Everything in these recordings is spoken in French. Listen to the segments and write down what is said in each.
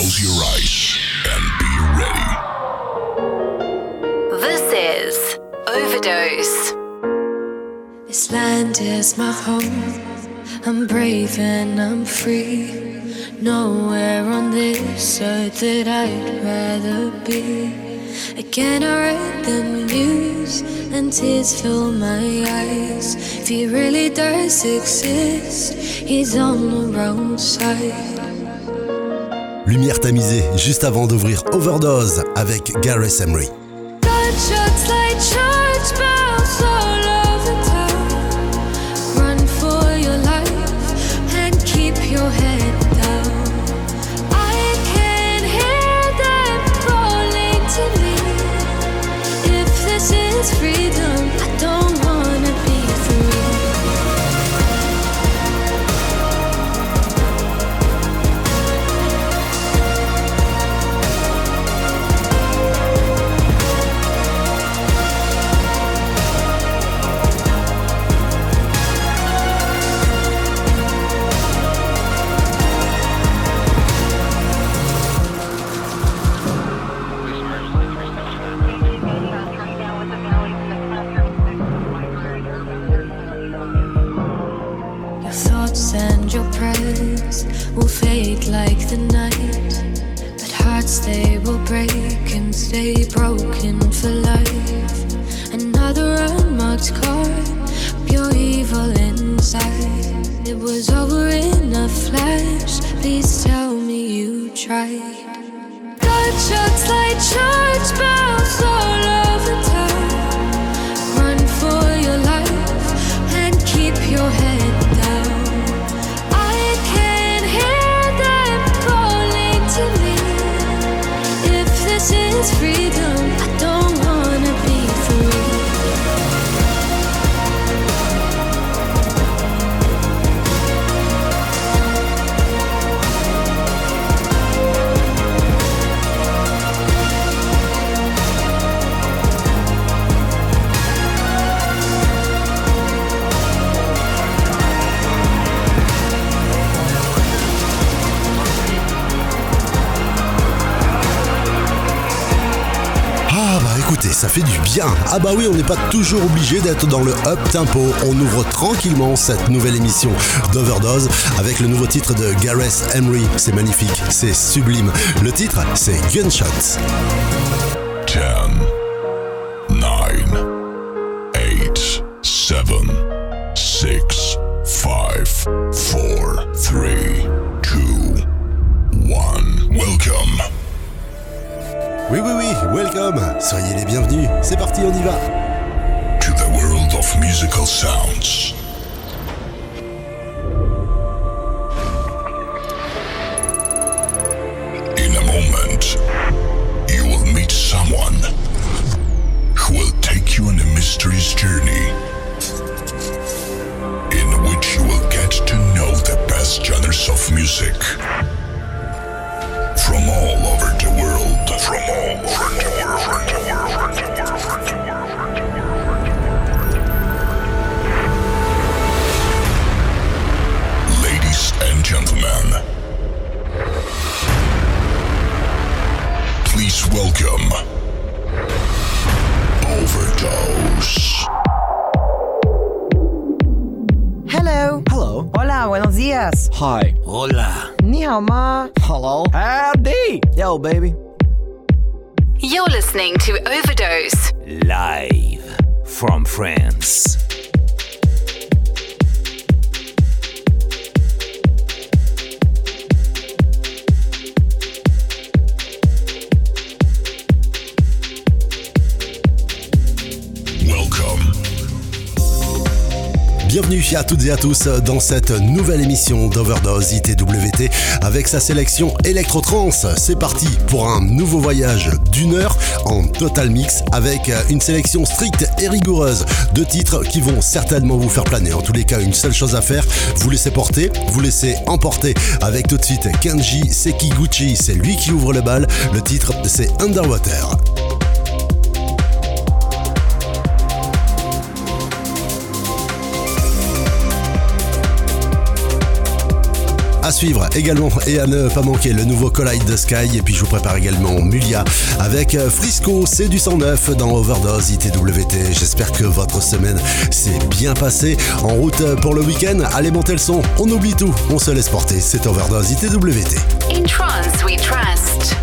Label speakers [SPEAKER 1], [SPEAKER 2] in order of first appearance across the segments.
[SPEAKER 1] Close your eyes and be ready.
[SPEAKER 2] This is Overdose.
[SPEAKER 3] This land is my home. I'm brave and I'm free. Nowhere on this earth that I'd rather be. Again, I read the news and tears fill my eyes. If he really does exist, he's on the wrong side.
[SPEAKER 4] Lumière tamisée juste avant d'ouvrir Overdose avec Gareth Emery. Fait du bien. Ah bah oui, on n'est pas toujours obligé d'être dans le up tempo. On ouvre tranquillement cette nouvelle émission d'Overdose avec le nouveau titre de Gareth Emery. C'est magnifique, c'est sublime. Le titre, c'est Gunshots.
[SPEAKER 1] 10,
[SPEAKER 4] C'est parti, on y va.
[SPEAKER 1] to the world of musical sounds. Please welcome Overdose.
[SPEAKER 5] Hello.
[SPEAKER 6] Hello.
[SPEAKER 5] Hola, buenos días.
[SPEAKER 6] Hi. Hola.
[SPEAKER 5] Ni hao ma.
[SPEAKER 6] Hello. Howdy. Yo, baby.
[SPEAKER 2] You're listening to Overdose.
[SPEAKER 7] Live from France.
[SPEAKER 4] Bienvenue à toutes et à tous dans cette nouvelle émission d'Overdose ITWT avec sa sélection Electro Trance. C'est parti pour un nouveau voyage d'une heure en total mix avec une sélection stricte et rigoureuse de titres qui vont certainement vous faire planer. En tous les cas, une seule chose à faire, vous laissez porter, vous laissez emporter avec tout de suite Kenji Sekiguchi. C'est lui qui ouvre le bal. Le titre, c'est Underwater. Suivre également et à ne pas manquer le nouveau Collide the Sky. Et puis je vous prépare également Mulia avec Frisco, c'est du 109 dans Overdose ITWT. J'espère que votre semaine s'est bien passée. En route pour le week-end, allez monter le son. On oublie tout, on se laisse porter. C'est Overdose ITWT.
[SPEAKER 2] In we trust.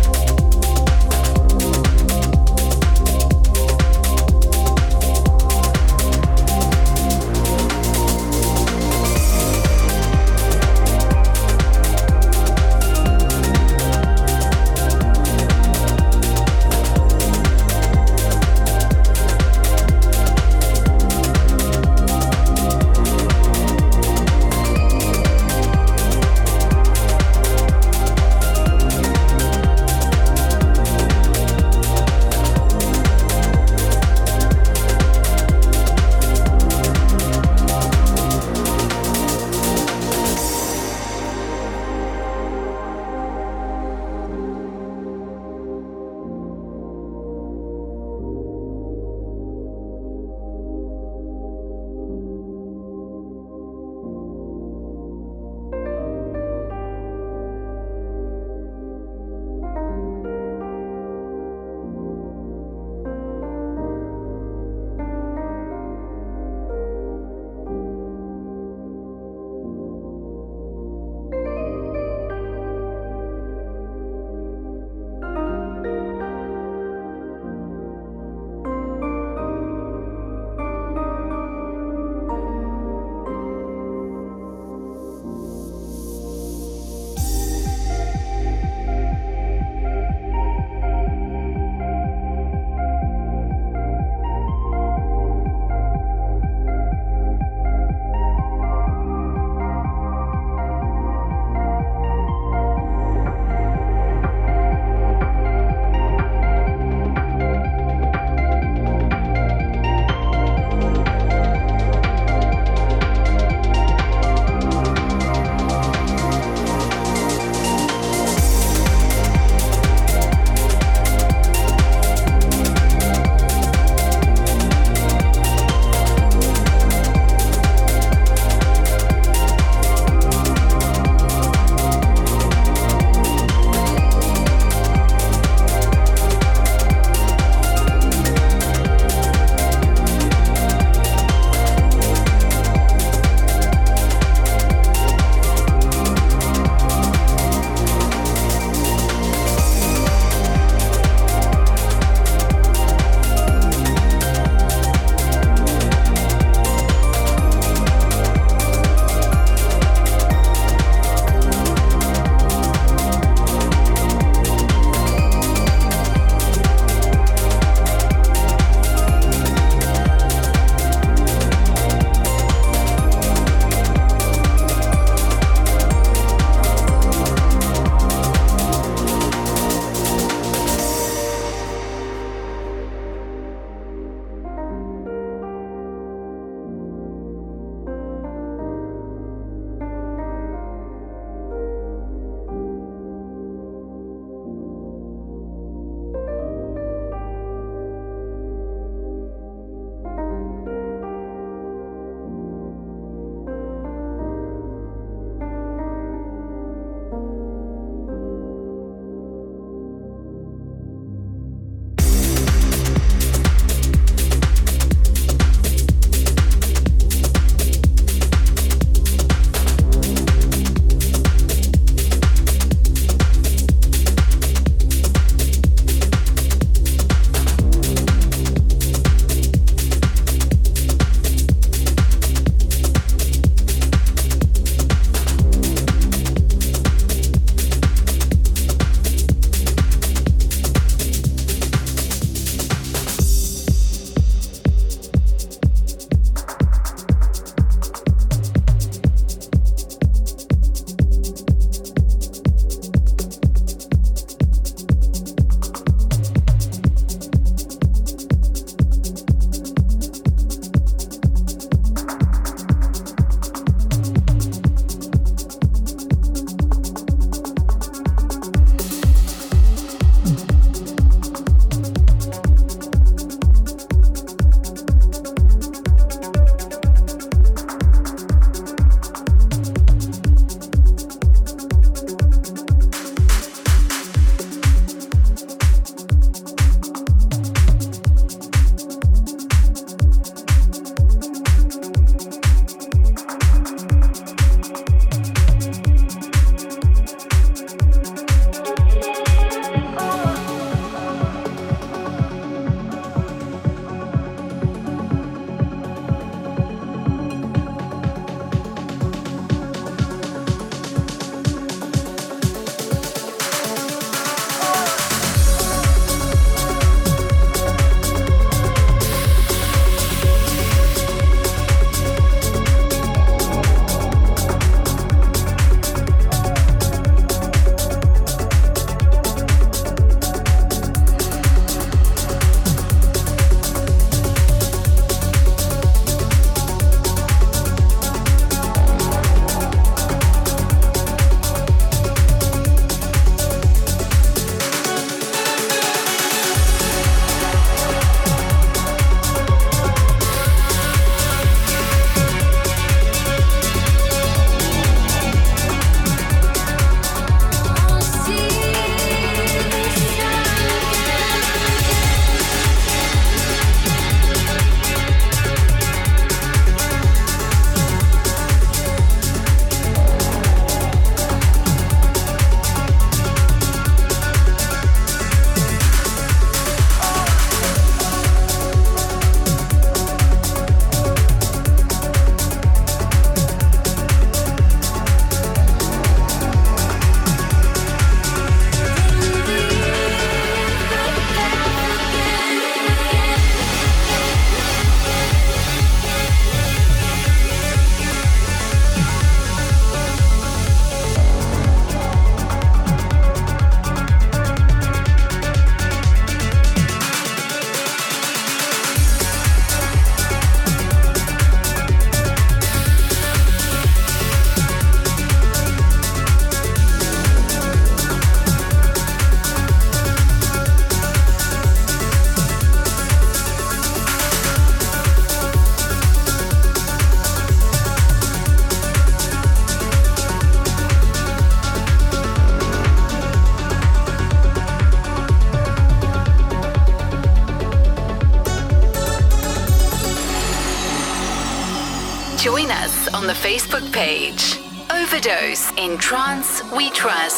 [SPEAKER 3] In Trance We Trust.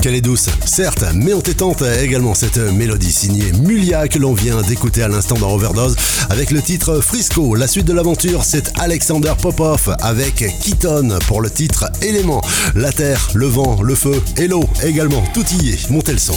[SPEAKER 4] Qu'elle est douce, certes, mais entêtante également cette mélodie signée Mulia que l'on vient d'écouter à l'instant dans Overdose avec le titre Frisco. La suite de l'aventure, c'est Alexander Popov avec Keaton pour le titre Élément. La terre, le vent, le feu et l'eau également, tout y est. Montez le son.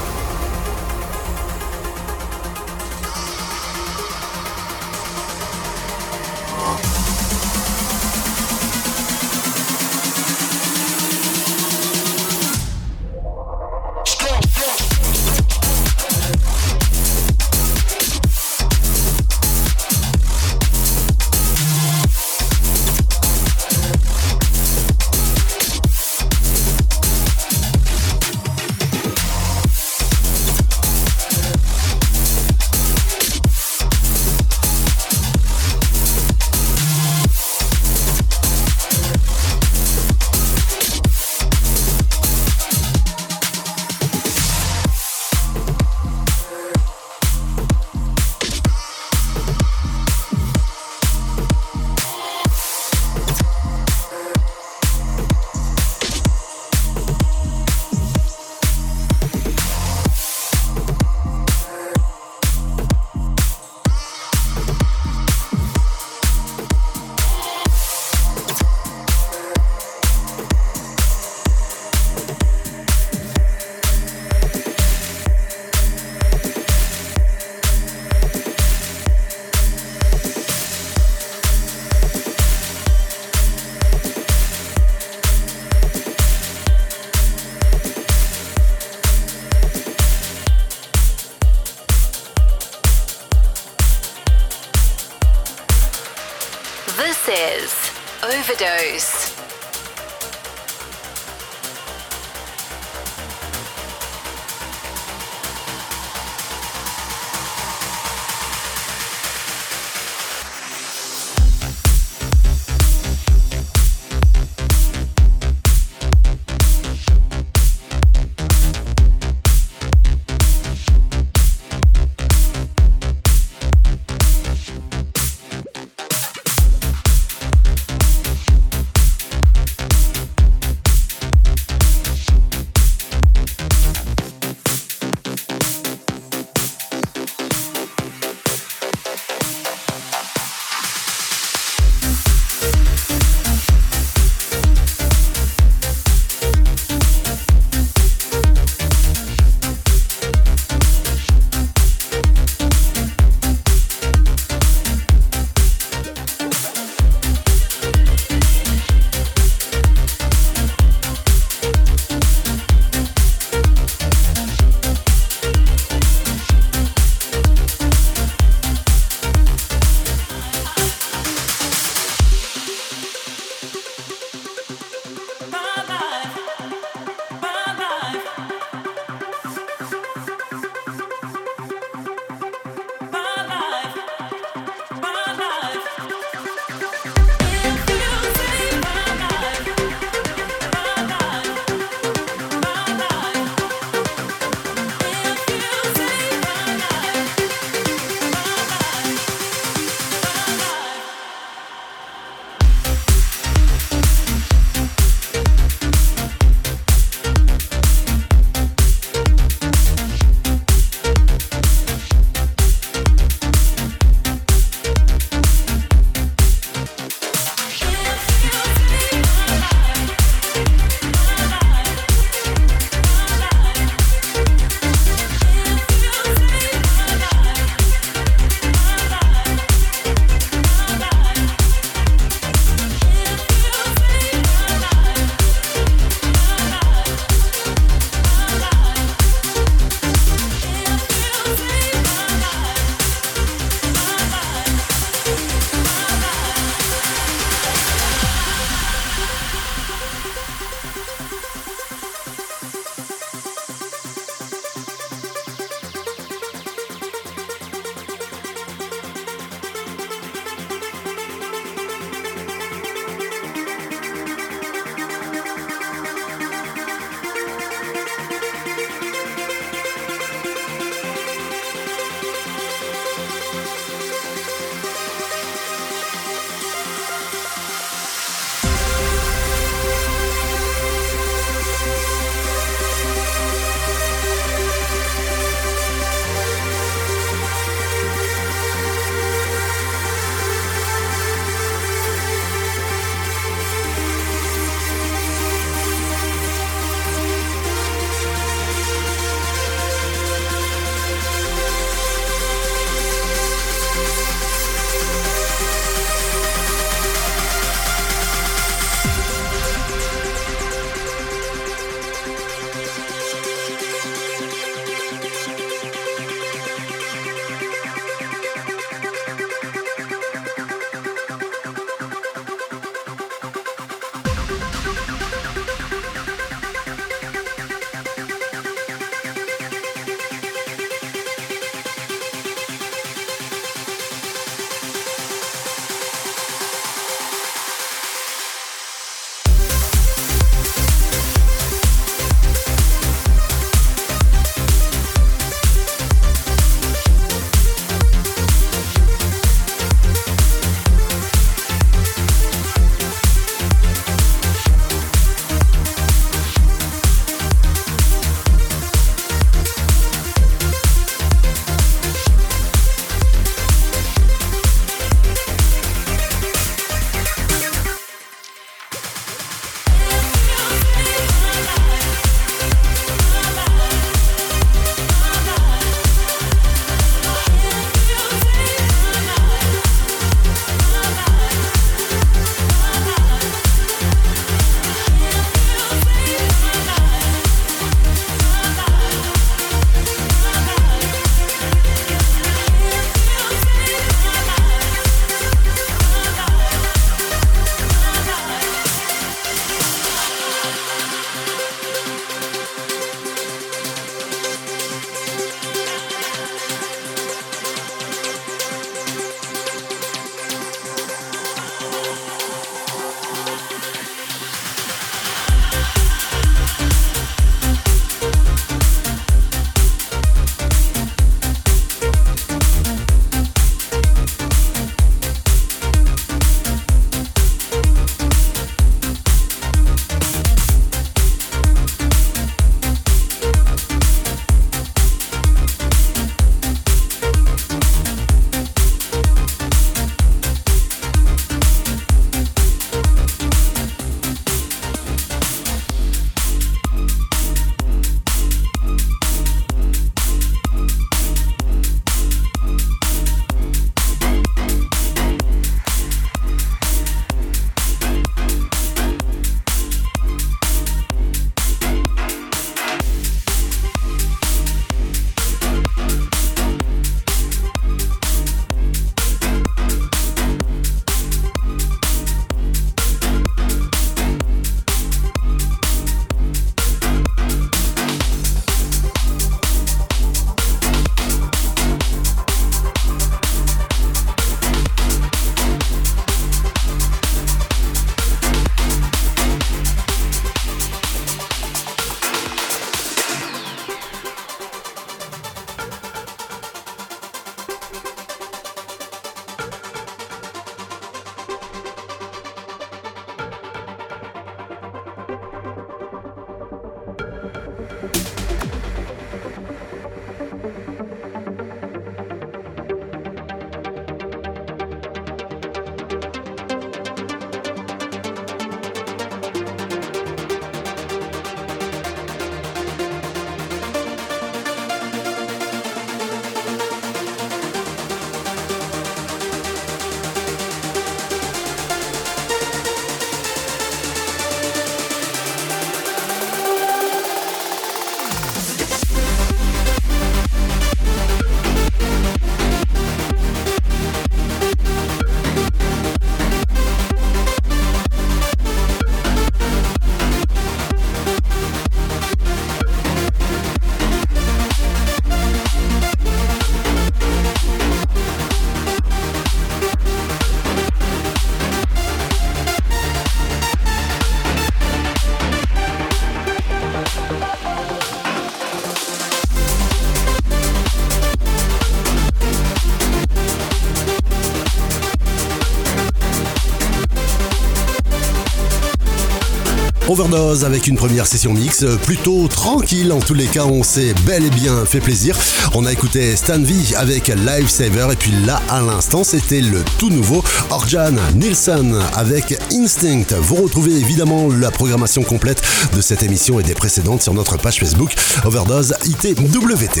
[SPEAKER 2] Overdose
[SPEAKER 4] avec une première session mix euh, plutôt tranquille. En tous les cas, on s'est bel et bien fait plaisir. On a écouté Stan V avec Lifesaver et puis là, à l'instant, c'était le tout nouveau Orjan Nilsson avec Instinct. Vous retrouvez évidemment la programmation complète de cette émission et des précédentes sur notre page Facebook Overdose ITWT.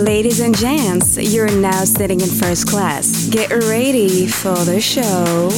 [SPEAKER 8] Ladies and gents, you're now sitting in first class. Get ready for the show.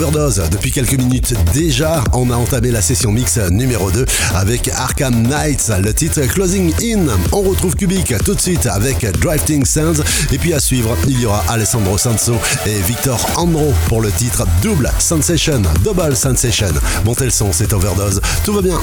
[SPEAKER 4] Overdose, depuis quelques minutes déjà, on a entamé la session mix numéro 2 avec Arkham Knights, le titre Closing In. On retrouve Cubic tout de suite avec Drifting Sands. Et puis à suivre, il y aura Alessandro Sanso et Victor Andro pour le titre Double Sensation, Double Sensation. Montez le son, c'est Overdose. Tout va bien.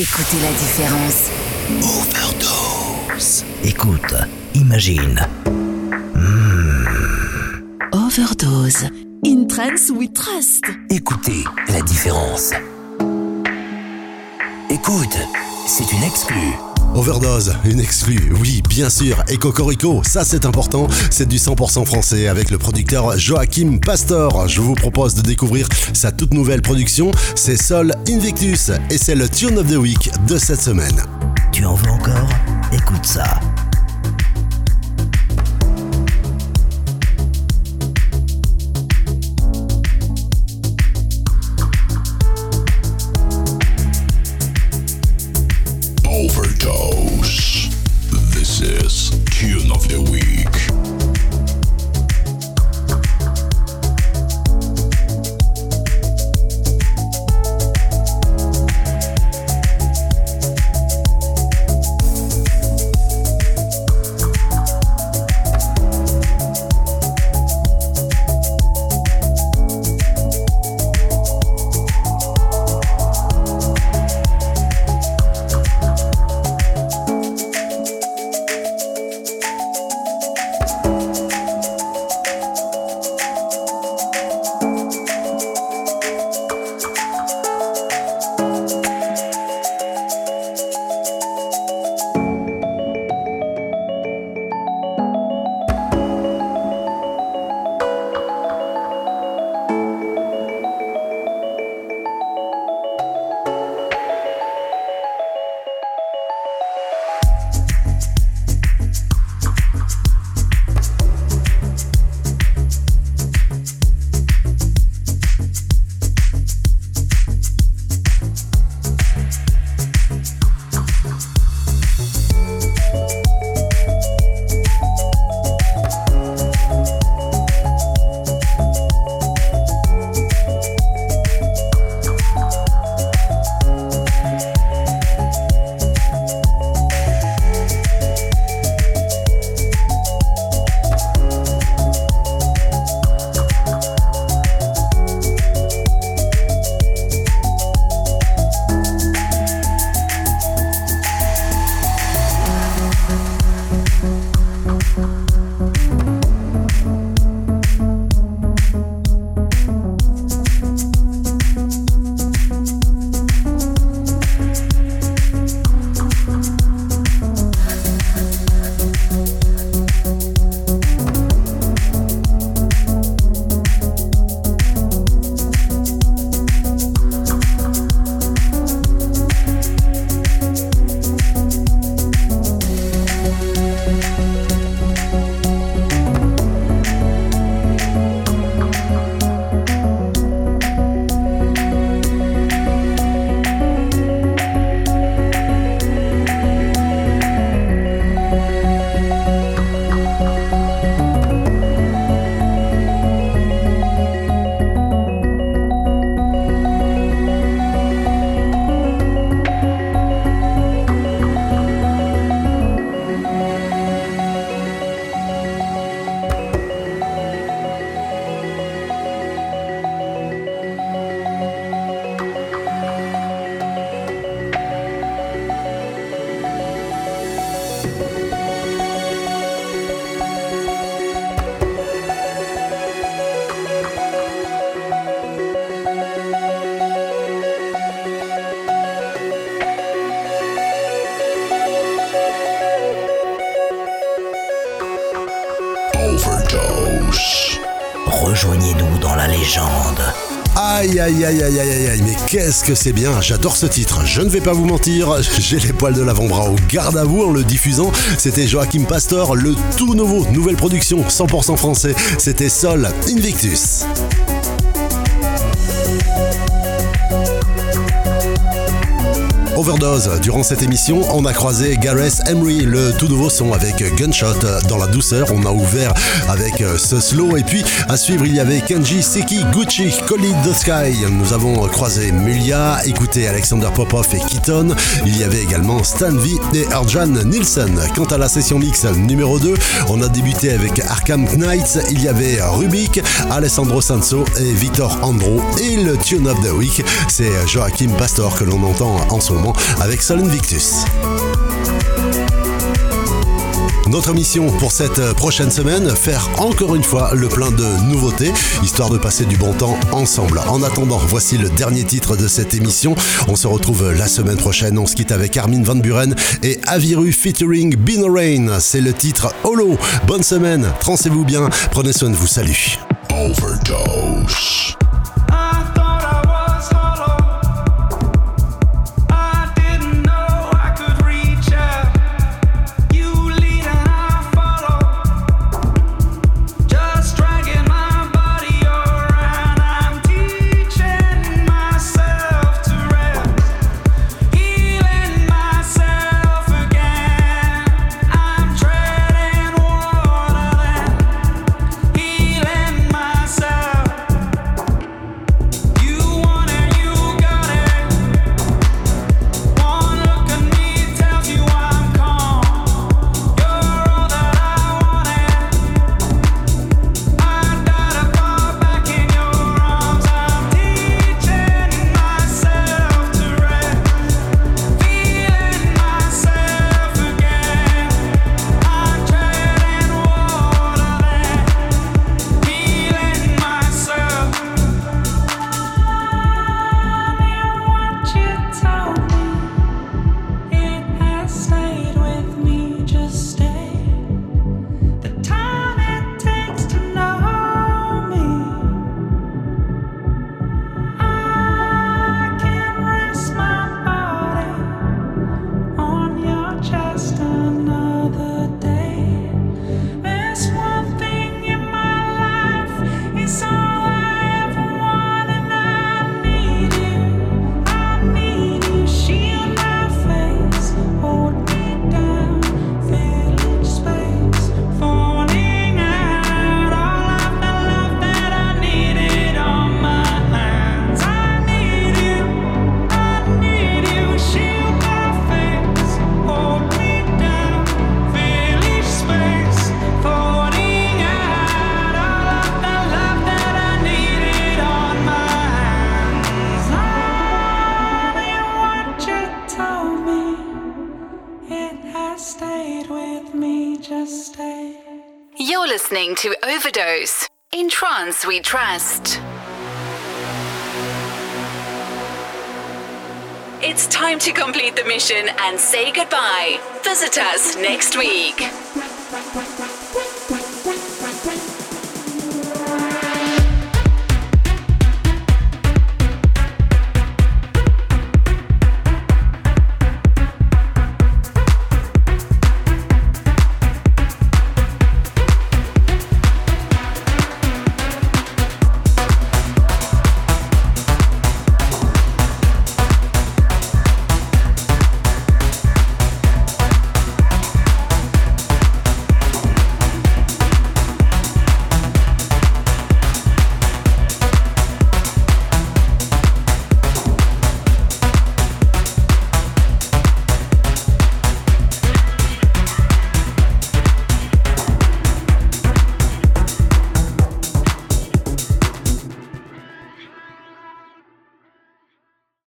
[SPEAKER 9] Écoutez la différence.
[SPEAKER 7] Overdose. Écoute, imagine. Hmm.
[SPEAKER 9] Overdose. In trance, we trust.
[SPEAKER 7] Écoutez la différence. Écoute, c'est une exclue.
[SPEAKER 4] Overdose, une exclue, oui, bien sûr. Et Cocorico, ça c'est important, c'est du 100% français avec le producteur Joachim Pastor. Je vous propose de découvrir sa toute nouvelle production, c'est Sol Invictus, et c'est le Tune of the Week de cette semaine.
[SPEAKER 7] Tu en veux encore? Écoute ça.
[SPEAKER 4] Aïe aïe aïe aïe aïe aïe mais qu'est-ce que c'est bien, j'adore ce titre, je ne vais pas vous mentir, j'ai les poils de l'avant-bras au garde à vous en le diffusant, c'était Joachim Pastor, le tout nouveau, nouvelle production, 100% français, c'était Sol Invictus. Overdose. Durant cette émission, on a croisé Gareth Emery, le tout nouveau son avec Gunshot dans la douceur. On a ouvert avec ce slow et puis à suivre il y avait Kenji Seki, Gucci, Collie the Sky. Nous avons croisé Mulia, écouté Alexander Popov et Keaton. Il y avait également Stan V et Arjan Nielsen. Quant à la session mix numéro 2, on a débuté avec Arkham Knights. Il y avait Rubik, Alessandro Sanso et Victor Andro. Et le Tune of the Week, c'est Joachim Pastor que l'on entend en ce moment avec Sol Invictus. Notre mission pour cette prochaine semaine, faire encore une fois le plein de nouveautés, histoire de passer du bon temps ensemble. En attendant, voici le dernier titre de cette émission. On se retrouve la semaine prochaine. On se quitte avec Armin Van Buren et Aviru featuring Bino Rain. C'est le titre Holo. Bonne semaine, transez-vous bien, prenez soin de vous. Salut.
[SPEAKER 10] Overdose.
[SPEAKER 2] We trust. It's time to complete the mission and say goodbye. Visit us next week.